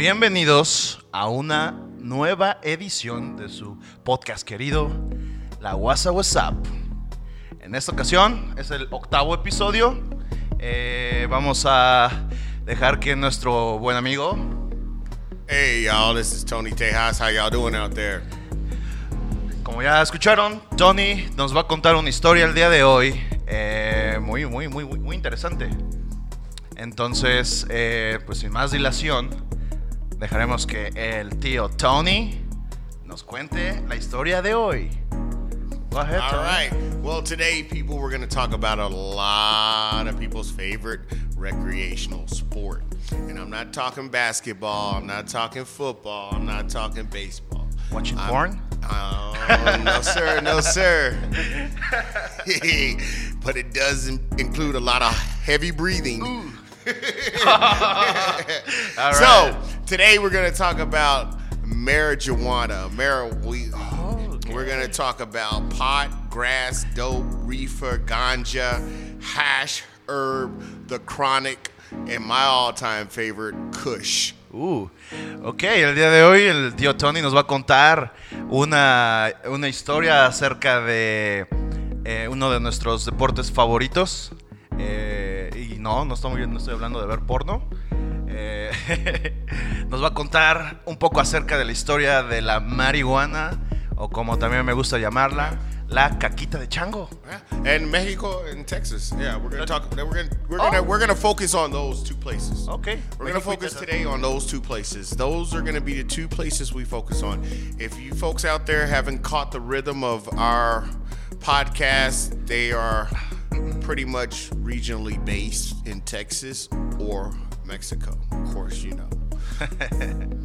Bienvenidos a una nueva edición de su podcast querido, La WhatsApp WhatsApp. En esta ocasión es el octavo episodio. Eh, vamos a dejar que nuestro buen amigo, Hey y'all, this is Tony Tejas. How y'all doing out there? como ya escucharon, Tony nos va a contar una historia el día de hoy. eh, muy, muy, muy, muy, interesante. Entonces, eh, pues sin más dilación, dejaremos que el tío Tony nos cuente la historia de hoy. Go ahead, All right. Well, today, people, we're going to talk about a lot of people's favorite recreational sport. And I'm not talking basketball. I'm not talking football. I'm not talking baseball. Watching I'm- porn? Oh, no, sir. No, sir. but it does in- include a lot of heavy breathing. All So right. Today we're gonna talk about marijuana. Mar- we, okay. We're gonna talk about pot, grass, dope, reefer, ganja, hash, herb, the chronic, and my all-time favorite, Kush. Uh, ok, el día de hoy el tío Tony nos va a contar una, una historia acerca de eh, uno de nuestros deportes favoritos. Eh, y no, no estoy, no estoy hablando de ver porno. Eh, nos va a contar un poco acerca de la historia de la marihuana, o como también me gusta llamarla, la caquita de chango. And Mexico and Texas. Yeah, we're gonna talk. We're gonna we're Oh. gonna we're gonna focus on those two places. Ok. We're gonna México focus today on those two places. Those are gonna be the two places we focus on. If you folks out there haven't caught the rhythm of our podcast, they are pretty much regionally based in Texas or Mexico. Of course, you know.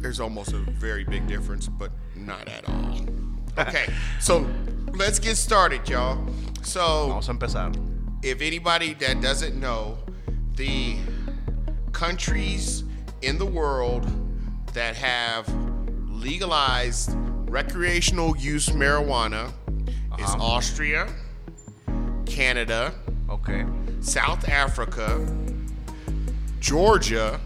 There's almost a very big difference, but not at all. Okay, so let's get started, y'all. So Vamos a empezar. if anybody that doesn't know, the countries in the world that have legalized recreational use marijuana is Uh-huh. Austria, Canada, Ok. South Africa, Georgia,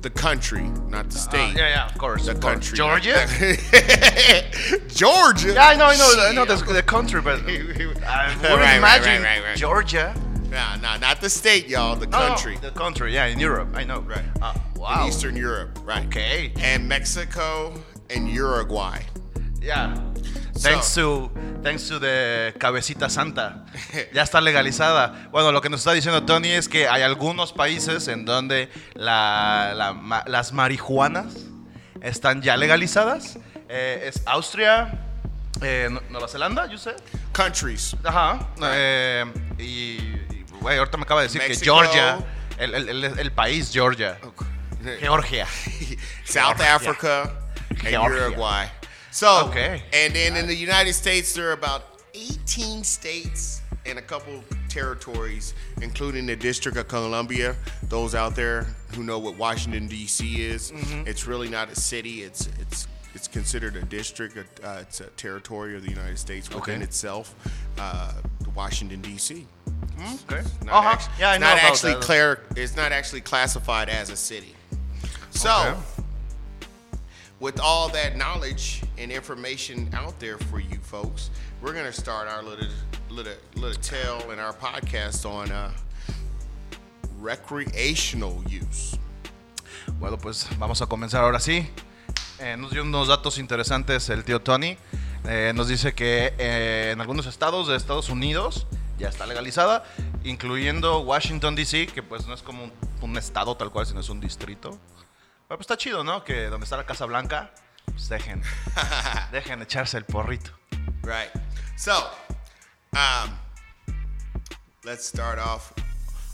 the country, not the Ah, state. yeah, yeah, of course. The of course. country. Georgia? Georgia. Yeah, I know, I know, I know the, the country, but I wouldn't Right, right, imagine right, right. Georgia. Nah, nah, not the state, y'all. The No, no, country. the country, yeah, in Europe, I know. Right. Ah, wow. In Eastern Europe, right. Okay. And Mexico and Uruguay. Yeah. Thanks to, thanks to the cabecita santa. Ya está legalizada. Bueno, lo que nos está diciendo Tony es que hay algunos países en donde la, la ma- las marihuanas están ya legalizadas. Eh, es Austria, eh, Nu- Nueva Zelanda, you said? Countries. Ajá. Eh, y, y, güey, ahorita me acaba de decir que. Georgia, el, el- el- el país Georgia, Georgia. South Georgia. Africa and Georgia. Uruguay. So, Okay. and then in the United States, there are about 18 states and a couple territories, including the District of Columbia. Those out there who know what Washington D.C. is, Mm-hmm. it's really not a city. It's it's it's considered a district. Uh, it's a territory of the United States within Okay. itself. Uh, Washington D.C. Okay. Not Uh-huh. act- Yeah, I it's know not actually that. clar- It's not actually classified as a city. So, Okay. with all that knowledge and information out there for you folks, we're gonna start our little little little tale in our podcast on uh, recreational use. Bueno, pues vamos a comenzar ahora sí. Eh, nos dio unos datos interesantes el tío Tony. Eh, nos dice que eh, en algunos estados de Estados Unidos ya está legalizada, incluyendo Washington DC, que pues no es como un, un estado tal cual, sino es un distrito. Pero pues está chido, ¿no? Que donde está la Casa Blanca, pues dejen, dejen echarse el porrito. Right. So, um, let's start off.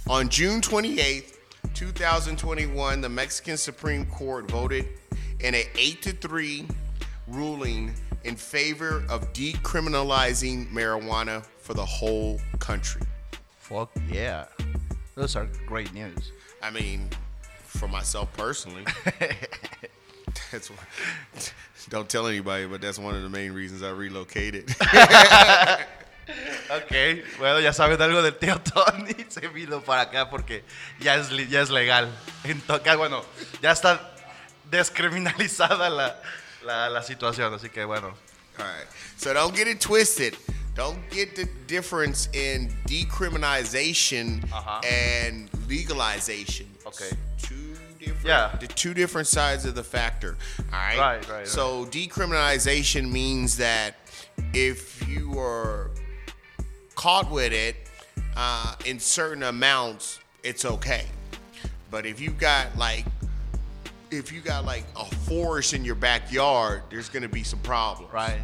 On June 28th, 2021, the Mexican Supreme Court voted in a 8 to 3 ruling in favor of decriminalizing marijuana for the whole country. Fuck yeah. Those are great news. I mean, for myself personally, that's what, don't tell anybody, but that's one of the main reasons I relocated. Ok, bueno, ya saben algo del tío Tony. Se vino para acá porque ya es, ya es legal. En to- acá, bueno, ya está descriminalizada la, la, la situación. Así que bueno. All right. So don't get it twisted. Don't get the difference in decriminalization Uh-huh. and legalization. Okay. Two different, Yeah. the two different sides of the factor. All right. Right, right, So decriminalization means that if you are caught with it uh, in certain amounts, it's okay. But if you got like if you got like a forest in your backyard, there's going to be some problems. Right.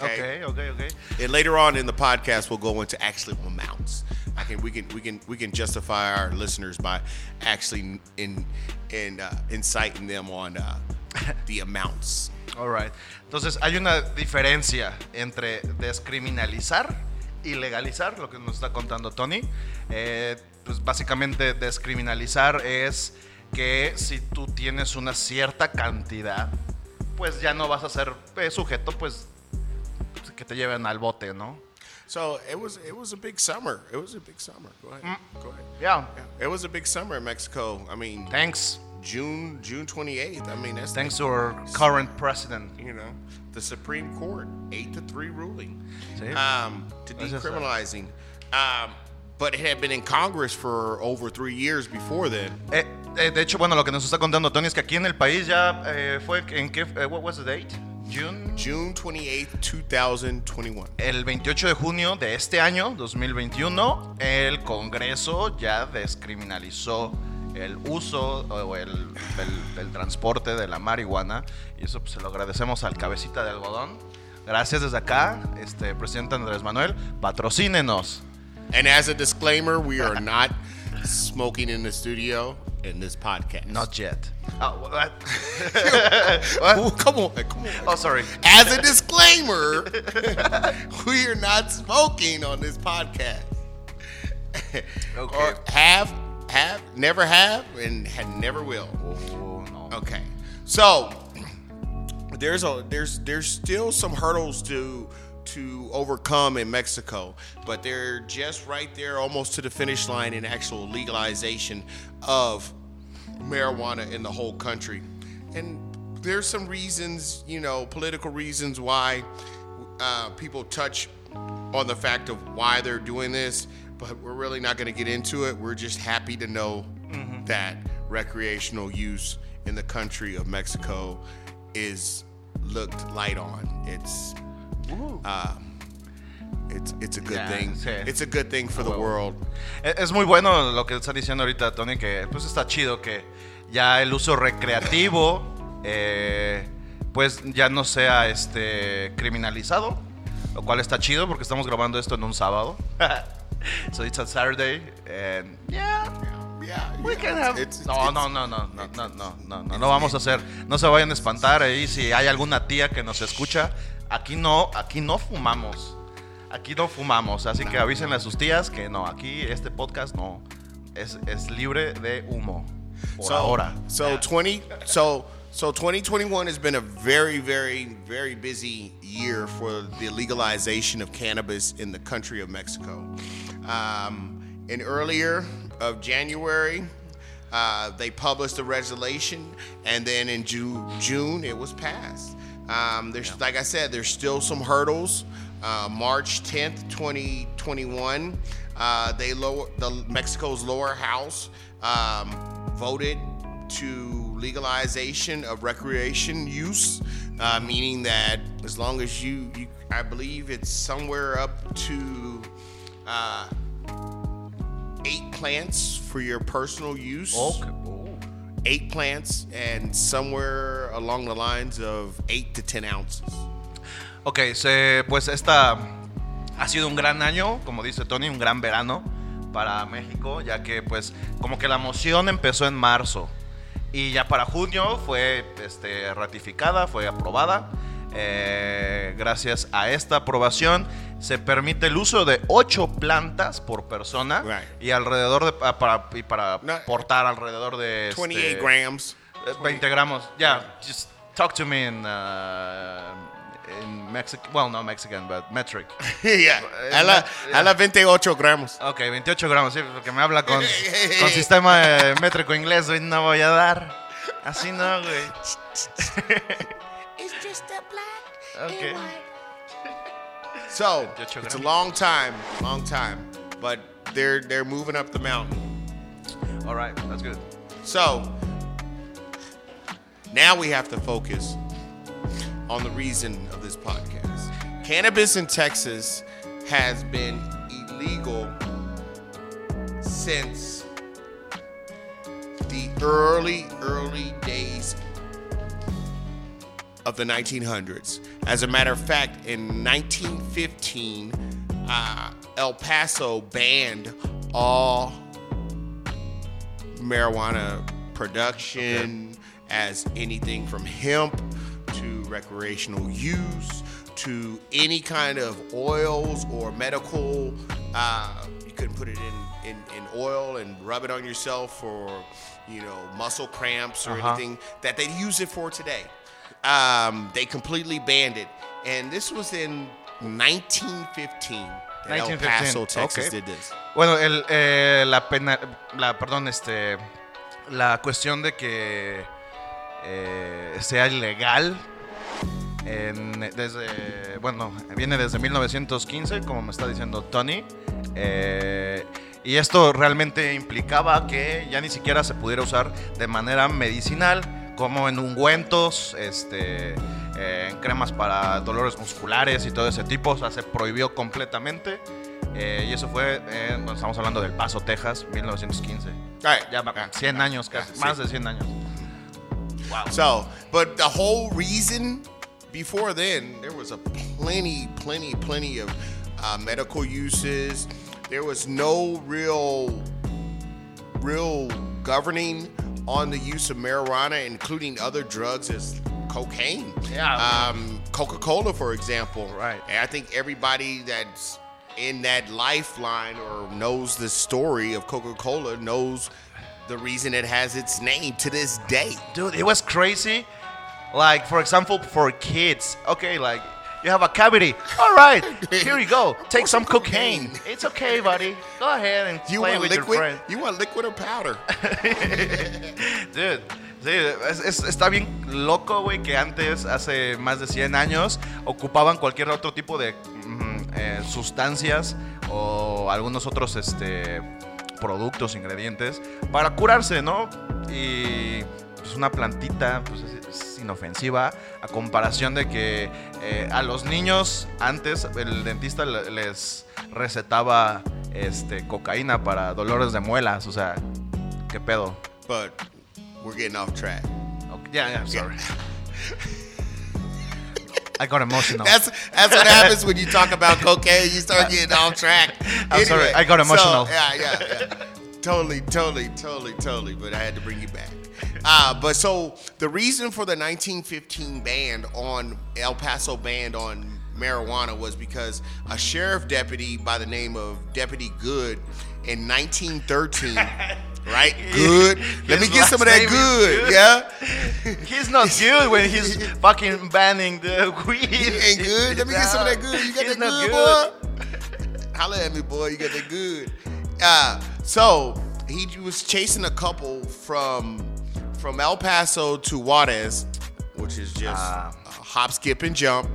Okay. Ok, ok, ok. And later on in the podcast, we'll go into actual amounts. I can we can we can we can justify our listeners by actually in in uh, inciting them on uh, the amounts. Alright. Entonces, hay una diferencia entre descriminalizar y legalizar, lo que nos está contando Tony. Eh, pues básicamente, descriminalizar es que si tú tienes una cierta cantidad, pues ya no vas a ser eh, sujeto, pues que te lleven al bote, ¿no? So it was it was a big summer. It was a big summer. Go ahead. Go ahead. Yeah. It was a big summer in Mexico. I mean, Thanks. June June 28th. I mean, that's Thanks to our current president. you know, the Supreme Court eight to three ruling um, to decriminalizing. Um, but it had been in Congress for over three years before then. Eh, eh, de hecho, bueno, lo que nos está contando Tony es que aquí en el país ya eh, fue en qué, eh, what was the date? June. June 28th, 2021. El 28 de junio de este año, 2021, el Congreso ya descriminalizó el uso o el, el- el transporte de la marihuana y eso pues, se lo agradecemos al cabecita de algodón. Gracias desde acá, este presidente Andrés Manuel, patrocínenos. And as a disclaimer, we are not smoking in the studio in this podcast. Not yet. Oh, what? Come on, come on. Oh, sorry. As a disclaimer, we are not smoking on this podcast. Okay. Or have, have, never have, and had never will. Oh, no. Okay. So there's a there's there's still some hurdles to to overcome in Mexico, but they're just right there almost to the finish line in actual legalization of marijuana in the whole country. And there's some reasons, you know, political reasons why uh, people touch on the fact of why they're doing this, but we're really not going to get into it. We're just happy to know that recreational use in the country of Mexico is looked light on. It's it's it's a good Yeah, thing. sí. It's a good thing for the world. Es es muy bueno lo que está diciendo ahorita Tony, que pues está chido que ya el uso recreativo eh, pues ya no sea este criminalizado, lo cual está chido porque estamos grabando esto en un sábado. so it's a Saturday and yeah, Yeah, we can it's- have it's- No, it's- no, no, no, no, no, no, no, no, no vamos a hacer. No se vayan a espantar ahí si hay alguna tía que nos escucha. Aquí no, aquí no fumamos. Aquí no fumamos, así que avísenle a sus tías que no, aquí este podcast no es, es libre de humo. Por so, ahora. So 20 so so 2021 has been a very very very busy year for the legalization of cannabis in the country of Mexico. Um, in earlier of January, uh, they published a resolution, and then in Ju- June it was passed. Um, there's like I said, there's still some hurdles. Uh, March 10th, 2021, uh, they lower the Mexico's lower house um, voted to legalization of recreation use, uh, meaning that as long as you, you, I believe it's somewhere up to uh, eight plants for your personal use. Ok. Eight plants and somewhere along the lines of eight to ten ounces. Ok, pues esta ha sido un gran año, como dice Tony, un gran verano para México, ya que pues como que la moción empezó en marzo y ya para junio fue este, ratificada, fue aprobada. Eh, gracias a esta aprobación se permite el uso de 8 plantas por persona Right. y alrededor de pa- para, y para No. portar alrededor de este, 28 grams. eh, 20 gramos. Yeah, just talk to me in uh, in Mexican, well, not Mexican, but metric. yeah. A la, a la 28 gramos. Ok, 28 gramos, sí, porque me habla con, con sistema eh, métrico inglés, güey, no voy a dar. Así no, güey. It's just a black Okay. So it's a long time, long time, but they're they're moving up the mountain. All right, that's good. So now we have to focus on the reason of this podcast. Cannabis in Texas has been illegal since the early, early days of the 1900s. As a matter of fact, in 1915, uh, El Paso banned all marijuana production as anything from hemp to recreational use to any kind of oils or medical. Uh, you couldn't put it in, in, in oil and rub it on yourself for, you know, muscle cramps or Uh-huh. anything that they use it for today. Um, they completely banned it. And this was in 1915 that El 1915, Paso, Texas okay. did this. Bueno, el, eh, la pena, la, perdón, este, la cuestión de que eh, sea ilegal en- desde, bueno, viene desde 1915, como me está diciendo Tony, eh, y esto realmente implicaba que ya ni siquiera se pudiera usar de manera medicinal, como en ungüentos, este, eh, en cremas para dolores musculares y todo ese tipo, o sea, se prohibió completamente. Eh, y eso fue, bueno, estamos hablando del Paso, Texas, 1915. All right. Ya va- 100 años casi, más de 100 años. Wow. So, but the whole reason before then, there was a plenty, plenty, plenty of uh, medical uses. There was no real, real governing on the use of marijuana, including other drugs as cocaine. Yeah. Um, Coca Cola, for example. Right. And I think everybody that's in that lifeline or knows the story of Coca Cola knows the reason it has its name to this day. Dude, it was crazy. Like, for example, for kids. Okay, like, you have a cavity. All right, here you go. Take some cocaine. It's okay, buddy. Go ahead and You play want with your liquid? friend. You want liquid or powder? Dude, sí, es- es- está bien loco, güey, que antes, hace más de 100 años, ocupaban cualquier otro tipo de mm, eh, sustancias o algunos otros este, productos, ingredientes, para curarse, ¿no? Y pues una plantita pues, es, es inofensiva a comparación de que eh, a los niños antes el dentista le- les recetaba este, cocaína para dolores de muelas, o sea, ¿qué pedo? But we're getting off track. Okay. Yeah, yeah, I'm sorry. I got emotional. That's that's what happens when you talk about cocaine. You start getting off track. I'm sorry, I got emotional. So, yeah, yeah, yeah. totally, totally, totally, totally. But I had to bring you back. Uh, but so the reason for the 1915 ban on El Paso ban on marijuana was because a sheriff deputy by the name of Deputy Good in 1913. Right, good. Let me get some of that good, Good. yeah. he's not good when he's fucking banning the weed. You ain't good. Let me get some of that good. You got He's that not good, boy. Holla at me, boy. You got that good. Uh, so he was chasing a couple from from El Paso to Juarez, which is just a hop, skip, and jump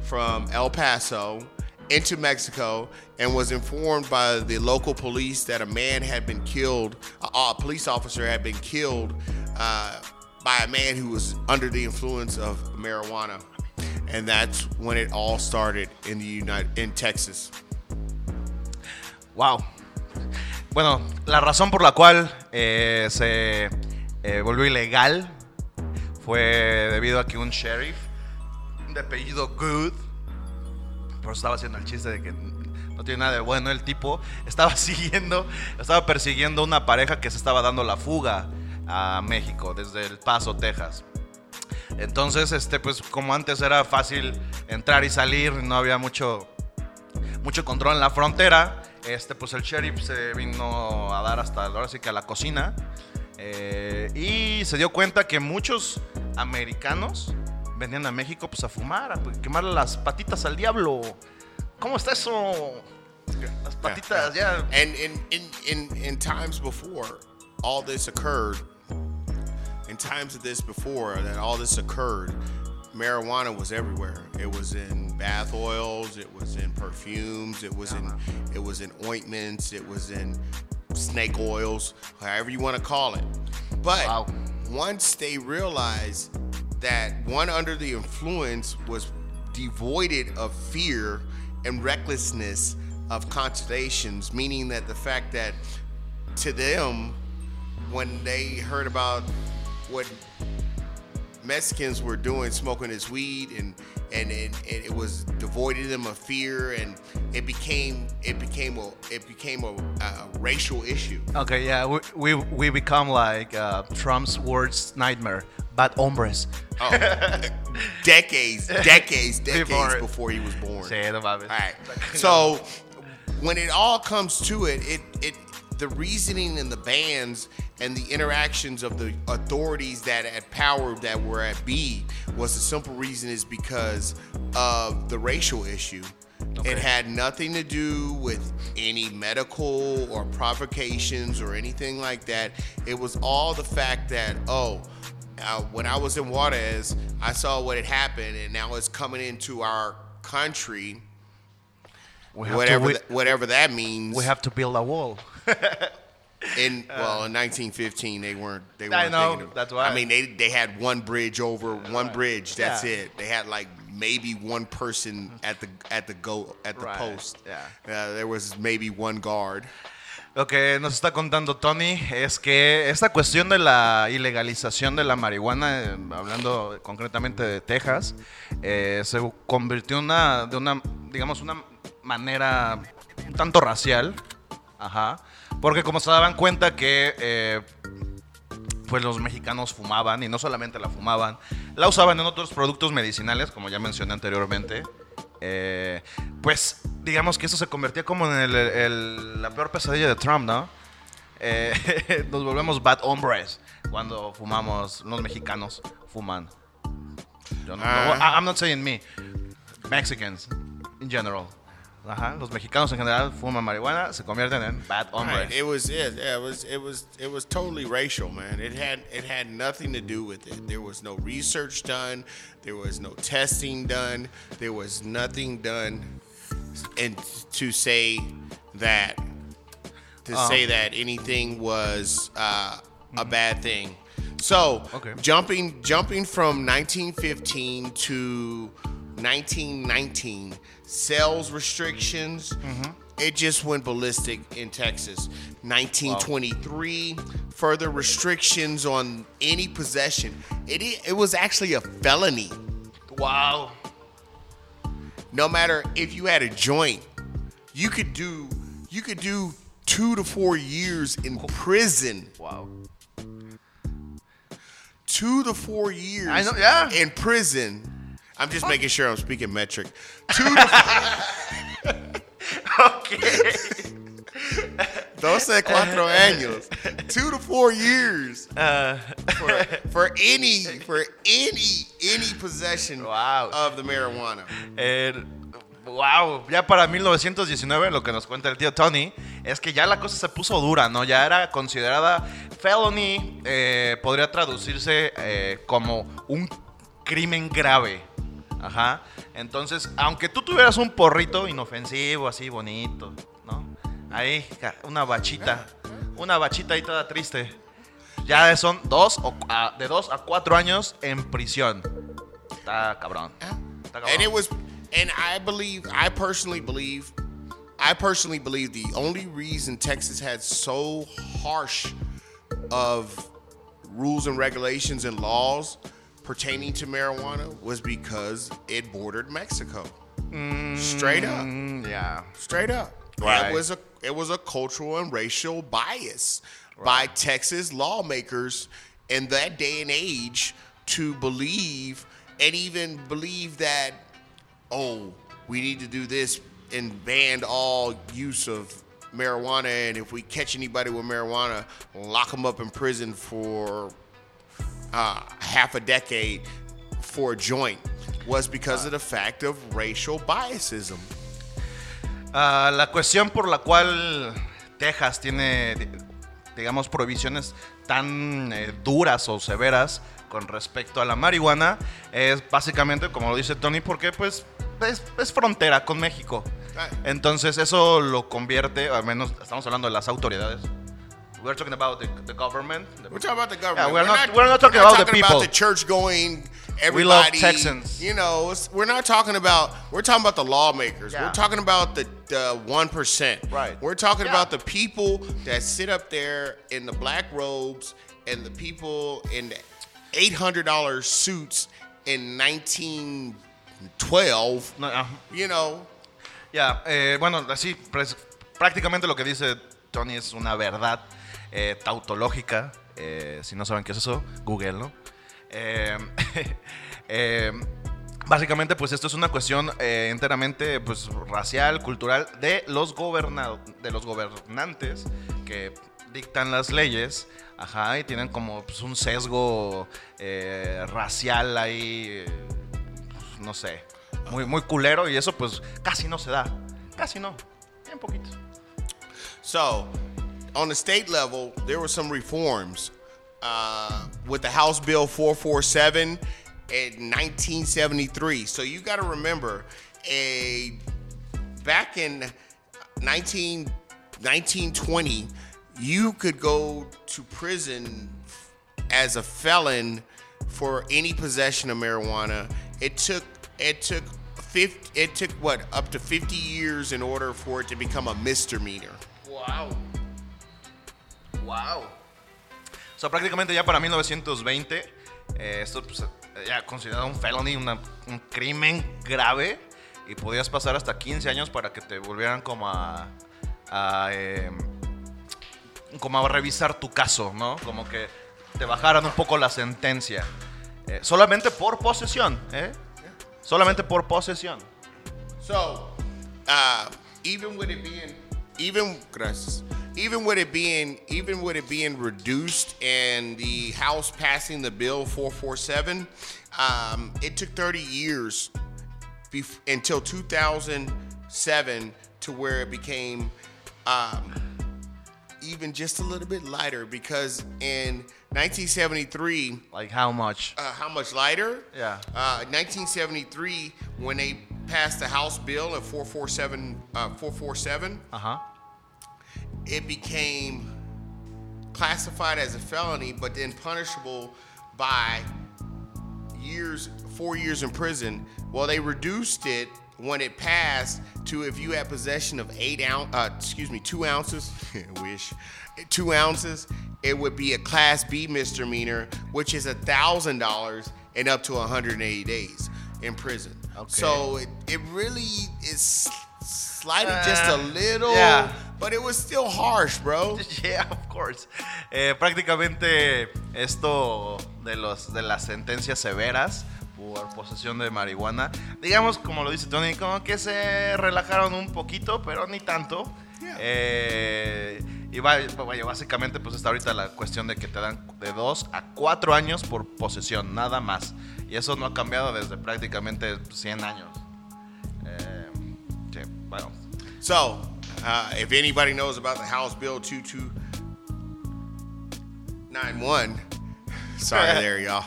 from El Paso into Mexico, and was informed by the local police that a man had been killed. A, a police officer had been killed uh, by a man who was under the influence of marijuana, and that's when it all started in the United in Texas. Wow. Bueno, la razón por la cual eh, se eh, volvió ilegal fue debido a que un sheriff de apellido Good, pero estaba haciendo el chiste de que no tiene nada de bueno el tipo, estaba siguiendo, estaba persiguiendo una pareja que se estaba dando la fuga a México desde El Paso, Texas. Entonces, este, pues como antes era fácil entrar y salir, no había mucho mucho control en la frontera. Este, pues el sheriff se vino a dar hasta ahora sí que a la cocina. Eh, y se dio cuenta que muchos americanos venían a México pues a fumar, a quemarle las patitas al diablo. ¿Cómo está eso? Las patitas, ya. And in, in, in, in times before all this occurred, in times of this before that all this occurred, marijuana was everywhere. It was in bath oils, it was in perfumes, it was in it was in ointments, it was in snake oils, however you want to call it. But Wow. once they realized that one under the influence was devoided of fear and recklessness of constellations, meaning that the fact that to them, when they heard about what Mexicans were doing, smoking this weed, and and, and, and it was devoided them of fear, and it became it became a it became a, a racial issue. Okay, yeah, we, we, we become like uh, Trump's worst nightmare. Bad hombres. Oh, decades, decades, decades Before- before, he was born. Sí, no. All right. So when it all comes to it, it it the reasoning and the bans and the interactions of the authorities that had power that were at B was the simple reason is because of the racial issue. Okay. It had nothing to do with any medical or provocations or anything like that. It was all the fact that, oh, uh, when I was in Juarez, I saw what had happened, and now it's coming into our country We have, whatever to, we, tha- whatever that means. we have to build a wall. in well in 1915 they weren't they I weren't know, thinking of, that's why. I mean they they had one bridge over one bridge that's Yeah. it they had like maybe one person at the at the go at the Right, post yeah. Uh, there was maybe one guard Lo que nos está contando Tony es que esta cuestión de la ilegalización de la marihuana, eh, hablando concretamente de Texas, eh, se convirtió una, de una, digamos, una manera un tanto racial. Ajá. Porque como se daban cuenta que eh, pues los mexicanos fumaban y no solamente la fumaban, la usaban en otros productos medicinales, como ya mencioné anteriormente. Eh, pues digamos que eso se convertía como en el- el- la peor pesadilla de Trump, ¿no? Eh, nos volvemos bad hombres cuando fumamos, los mexicanos fuman. Yo no- Ah. I- I'm not saying me, Mexicans in general. Ajá, los mexicanos en general fuman marihuana, se convierten en bad hombres. Right. it was yeah, yeah it was it was it was totally racial man it had it had nothing to do with it there was no research done there was no testing done there was nothing done and to say that to Um, say that anything was uh, a bad thing so Okay. jumping jumping from 1915 to 1919 sales restrictions mm-hmm. it just went ballistic in texas 1923 further restrictions on any possession it, it was actually a felony Wow. no matter if you had a joint you could do you could do two to four years in oh. prison Wow. two to four years I know- yeah. in prison. I'm just making sure I'm speaking metric. Two to Those said cuatro años. Two to four years for, for any for any any possession Wow. of the marijuana. Wow, ya para 1919 lo que nos cuenta el tío Tony es que ya la cosa se puso dura, ¿no? Ya era considerada felony, eh, podría traducirse eh, como un crimen grave. Ajá. Entonces, aunque tú tuvieras un porrito inofensivo, así bonito, ¿no? Ahí, una bachita, una bachita ahí toda triste. Ya son dos o, a- de dos a cuatro años en prisión. Está cabrón. Está cabrón. And it was, and I believe, I personally believe, I personally believe the only reason Texas had so harsh of rules and regulations and laws pertaining to marijuana was because it bordered Mexico. Straight up, Mm, yeah. straight up. Right. It was a it was a cultural and racial bias by Texas lawmakers in that day and age to believe and even believe that oh we need to do this and ban all use of marijuana and if we catch anybody with marijuana lock them up in prison for uh, half a decade for a joint was because of the fact of racial biasism. Ah, la cuestión por la cual Texas tiene, di- digamos, prohibiciones tan eh, duras o severas con respecto a la marihuana es básicamente, como lo dice Tony, porque pues es, es frontera con México. Entonces eso lo convierte, al menos estamos hablando de las autoridades. We're talking about the, the government. the- We're talking about the government. Yeah, we're not- we're not talking about the people. the church going. We love Texans. You know, we're not talking about. We're talking about the lawmakers. Yeah. We're talking about the the one percent. Right. We're talking Yeah. about the people that sit up there in the black robes and the people in the eight hundred dollars suits in nineteen twelve. No, ah, You know, Ya, eh, bueno, así prácticamente lo que dice Tony es una verdad eh, tautológica. Eh, si no saben qué es eso, Google, ¿no? Eh, eh, básicamente, pues esto es una cuestión eh, enteramente pues, racial, cultural de los, de los gobernantes que dictan las leyes. Ajá, y tienen como pues, un sesgo racial ahí, pues, no sé, muy, muy culero y eso pues casi no se da. Casi no, bien poquito. So, on the state level, there were some reforms uh, with the House Bill 447 in 1973. So you got to remember, a back in 19, 1920, you could go to prison as a felon for any possession of marijuana. It took it took 50, it took what up to 50 years in order for it to become a misdemeanor. Wow. Wow. O sea, prácticamente ya para 1920, eh, esto pues, ya considerado un felony, una- un crimen grave, y podías pasar hasta 15 años para que te volvieran como a, a, eh, como a revisar tu caso, ¿no? Como que te bajaran un poco la sentencia. Eh, solamente por posesión, ¿eh? Solamente por posesión. So, uh, even with it being, even gracias, even with it being, even with it being reduced and the House passing the bill 447, um, it took 30 years bef- until 2007 to where it became um, even just a little bit lighter because in 1973 Like how much? uh, how much lighter? Yeah. Uh, 1973, when they passed the House bill at 447, uh, 447, Ajá. It became classified as a felony, but then punishable by years, four years in prison. Well, they reduced it when it passed to if you had possession of eight ounce, uh, excuse me, two ounces. wish two ounces, it would be a Class B misdemeanor, which is a thousand dollars and up to 180 days in prison. Okay. So it, it really is sliding just a Uh, little, yeah. But it was still harsh, bro. Yeah, of course. Eh, prácticamente esto de los de las sentencias severas por posesión de marihuana, digamos como lo dice Tony, como que se relajaron un poquito, pero ni tanto. Yeah. Eh, y va- básicamente pues está ahorita la cuestión de que te dan de 2 a 4 años por posesión, nada más. Y eso no ha cambiado desde prácticamente 100 años. Eh, sí, bueno. So, uh, if anybody knows about the House Bill 2291, sorry there, y'all.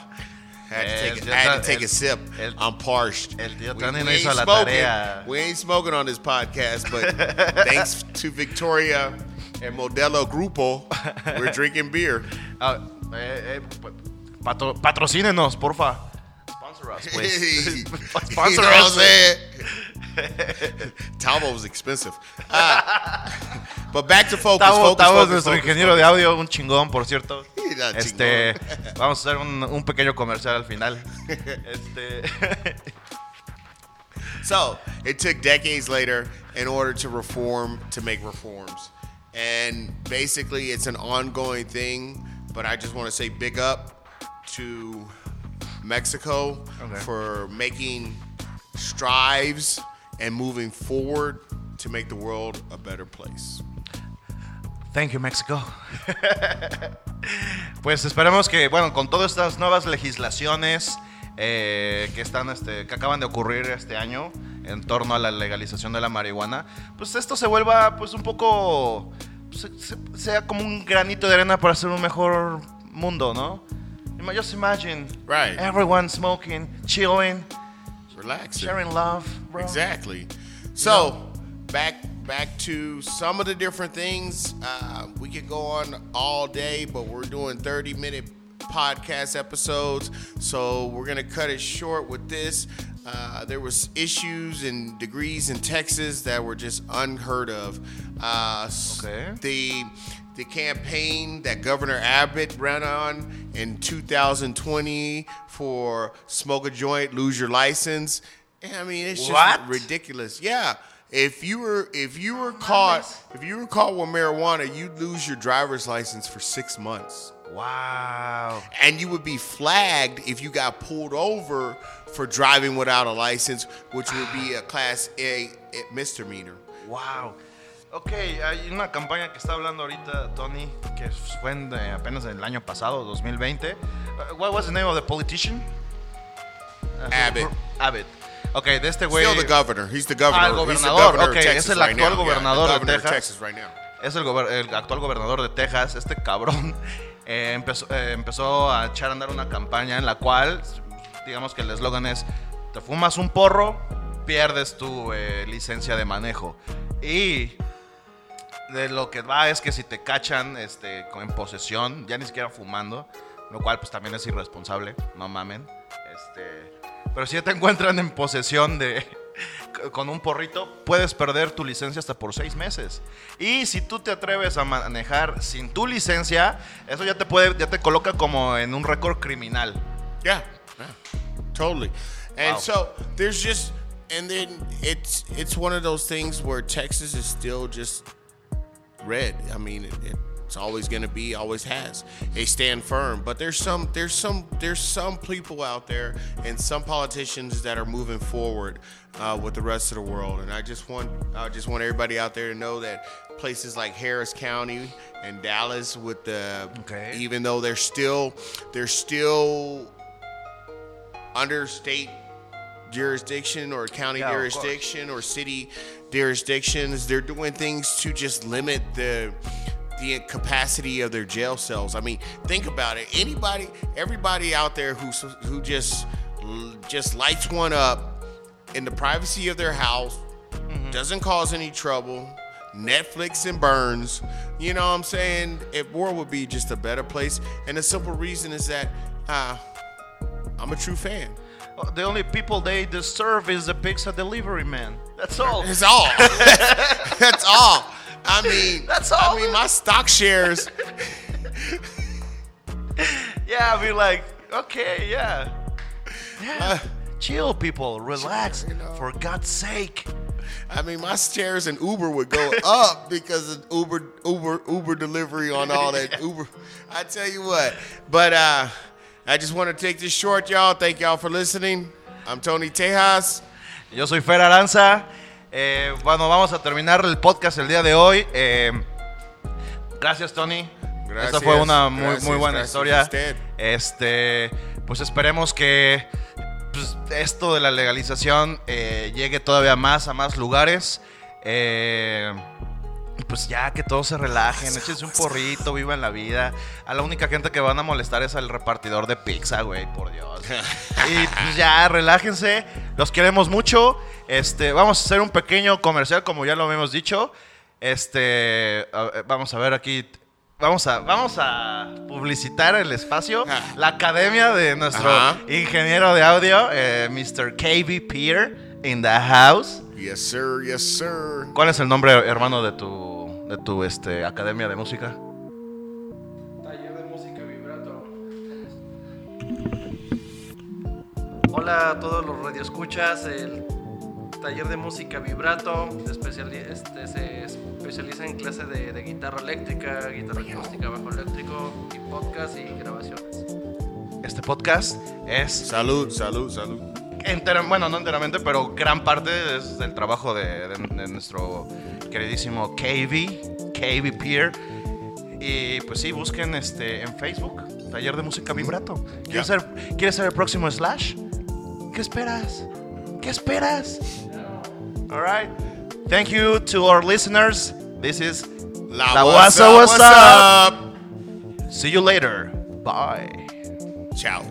Had to take, El had to take a sip. I'm parched. We- we ain't smoking. We ain't smoking on this podcast, but thanks to Victoria and Modelo Grupo, we're drinking beer. Ah, eh, eh, patro- patrocínenos, porfa. Sponsor us, please. you Sponsor know us. Tavo was expensive. Ah, but back to focus. Tavo, focus, Tavo es nuestro focus, ingeniero de audio, un chingón, por cierto. Mira, Este, chingón. vamos a hacer un, un pequeño comercial al final. Este, So it took decades later in order to reform to make reforms, and basically it's an ongoing thing. But I just want to say big up to Mexico Okay. for making strives and moving forward to make the world a better place. Thank you, Mexico. Pues esperemos que, bueno, con todas estas nuevas legislaciones, eh, que están, este, que acaban de ocurrir este año en torno a la legalización de la marihuana, pues esto se vuelva, pues un poco, pues, se- sea como un granito de arena para hacer un mejor mundo, ¿no? Just imagine, Right. everyone smoking, chilling, Relax. sharing love, bro. Exactly. So back back to some of the different things. Uh, we could go on all day, but we're doing 30 minute podcast episodes, so we're gonna cut it short with this. Uh, there was issues and degrees in Texas that were just unheard of. Uh, Okay. The the campaign that Governor Abbott ran on in 2020 for smoke a joint, lose your license. I mean, it's just What? ridiculous. Yeah. If you were if you were caught if you were caught with marijuana, you'd lose your driver's license for six months. Wow. And you would be flagged if you got pulled over for driving without a license, which would be a class A misdemeanor. Wow. Ok, hay una campaña que está hablando ahorita Tony, que fue en, eh, apenas en el año pasado, 2020. Uh, what was the name of the politician? Uh, Abbott. Abbott. Ok, de este güey. Still the governor. He's the governor. Ah, el He's the gobernador. governor of Ok, Texas es el right actual. Yeah, the gobernador de Texas. Texas right now. Es el, el actual gobernador de Texas, este cabrón, eh, empezó, eh, empezó a echar a andar una campaña en la cual, digamos que el eslogan es, te fumas un porro, pierdes tu licencia de manejo. Y de lo que va es que si te cachan este, en posesión, ya ni siquiera fumando, lo cual pues también es irresponsable, no mamen. Este, pero si ya te encuentran en posesión de con un porrito, puedes perder tu licencia hasta por seis meses. Y si tú te atreves a manejar sin tu licencia, eso ya te puede, ya te coloca como en un récord criminal. Yeah, yeah, totally. And Wow. so there's just, and then it's it's one of those things where Texas is still just red. I mean, it, it's always going to be, always has. They stand firm, but there's some there's some there's some people out there and some politicians that are moving forward uh, with the rest of the world. And I just want I just want everybody out there to know that places like Harris County and Dallas, with the Okay. even though they're still they're still under state jurisdiction or county Yeah, jurisdiction or city jurisdictions, they're doing things to just limit the the capacity of their jail cells. I mean, think about it. Anybody, everybody out there who who just just lights one up in the privacy of their house, doesn't cause any trouble. Netflix and burns. You know what I'm saying? If world would be just a better place. And the simple reason is that uh, I'm a true fan. The only people they deserve is the pizza delivery man. That's all. That's all. That's all. I mean, That's all, I mean, my stock shares. Yeah, I mean like, okay, yeah. Yeah. Uh, Chill, people. Relax. you know. For God's sake. I mean, my shares in Uber would go up because of Uber, Uber, Uber delivery on all that Uber. I tell you what. But uh, I just want to take this short, y'all. Thank y'all for listening. I'm Tony Tejas. Yo soy Fer Aranza. Eh, bueno, vamos a terminar el podcast el día de hoy. Eh, gracias, Tony. Gracias, Esta fue una muy, gracias, muy buena historia. Este, pues esperemos que pues, esto de la legalización eh, llegue todavía más a más lugares. Eh, y pues ya que todos se relajen, échense un porrito, vivan la vida. A la única gente que van a molestar es al repartidor de pizza, güey, por Dios. y pues ya, relájense. Los queremos mucho. Este, vamos a hacer un pequeño comercial, como ya lo habíamos dicho. Este, vamos a ver aquí. Vamos a, vamos a publicitar el espacio. Ah. La academia de nuestro Ajá. ingeniero de audio, eh, Mr. KB Peer, in the house. Yes, sir. Yes, sir. ¿Cuál es el nombre, hermano, de tu, de tu este, academia de música? Taller de música vibrato. Hola a todos los radioescuchas. El taller de música vibrato especiali- este, se especializa en clase de, de guitarra eléctrica, guitarra acústica, bajo eléctrico y podcast y grabaciones. Este podcast es, Salud, salud, salud. Entera- bueno, no enteramente, pero gran parte es del trabajo de, de- de nuestro queridísimo KB, KB Peer. Y pues sí, busquen este, en Facebook, Taller de Música Vibrato. ¿Quieres, Ya. ser, ¿Quieres ser el próximo Slash? ¿Qué esperas? ¿Qué esperas? All right. Thank you to our listeners. This is La, La what's Wasa, up, what's what's up? up? See you later. Bye. Ciao.